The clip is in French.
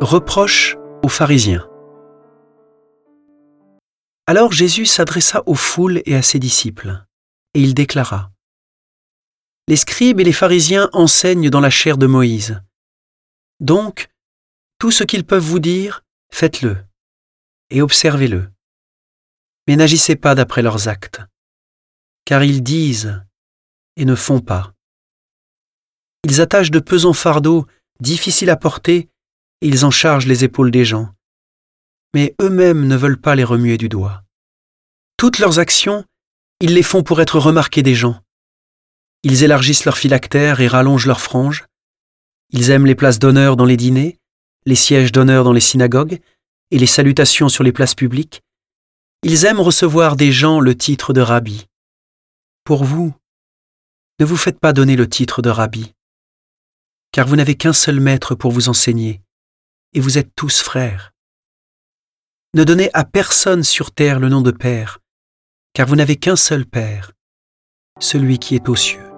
Reproche aux pharisiens. Alors Jésus s'adressa aux foules et à ses disciples, et il déclara Les scribes et les pharisiens enseignent dans la chair de Moïse. Donc, tout ce qu'ils peuvent vous dire, faites-le, et observez-le. Mais n'agissez pas d'après leurs actes, car ils disent et ne font pas. Ils attachent de pesants fardeaux difficiles à porter ils en chargent les épaules des gens. Mais eux-mêmes ne veulent pas les remuer du doigt. Toutes leurs actions, ils les font pour être remarqués des gens. Ils élargissent leurs phylactères et rallongent leurs franges. Ils aiment les places d'honneur dans les dîners, les sièges d'honneur dans les synagogues et les salutations sur les places publiques. Ils aiment recevoir des gens le titre de rabbi. Pour vous, ne vous faites pas donner le titre de rabbi, car vous n'avez qu'un seul maître pour vous enseigner, et vous êtes tous frères. Ne donnez à personne sur terre le nom de Père, car vous n'avez qu'un seul Père, celui qui est aux cieux.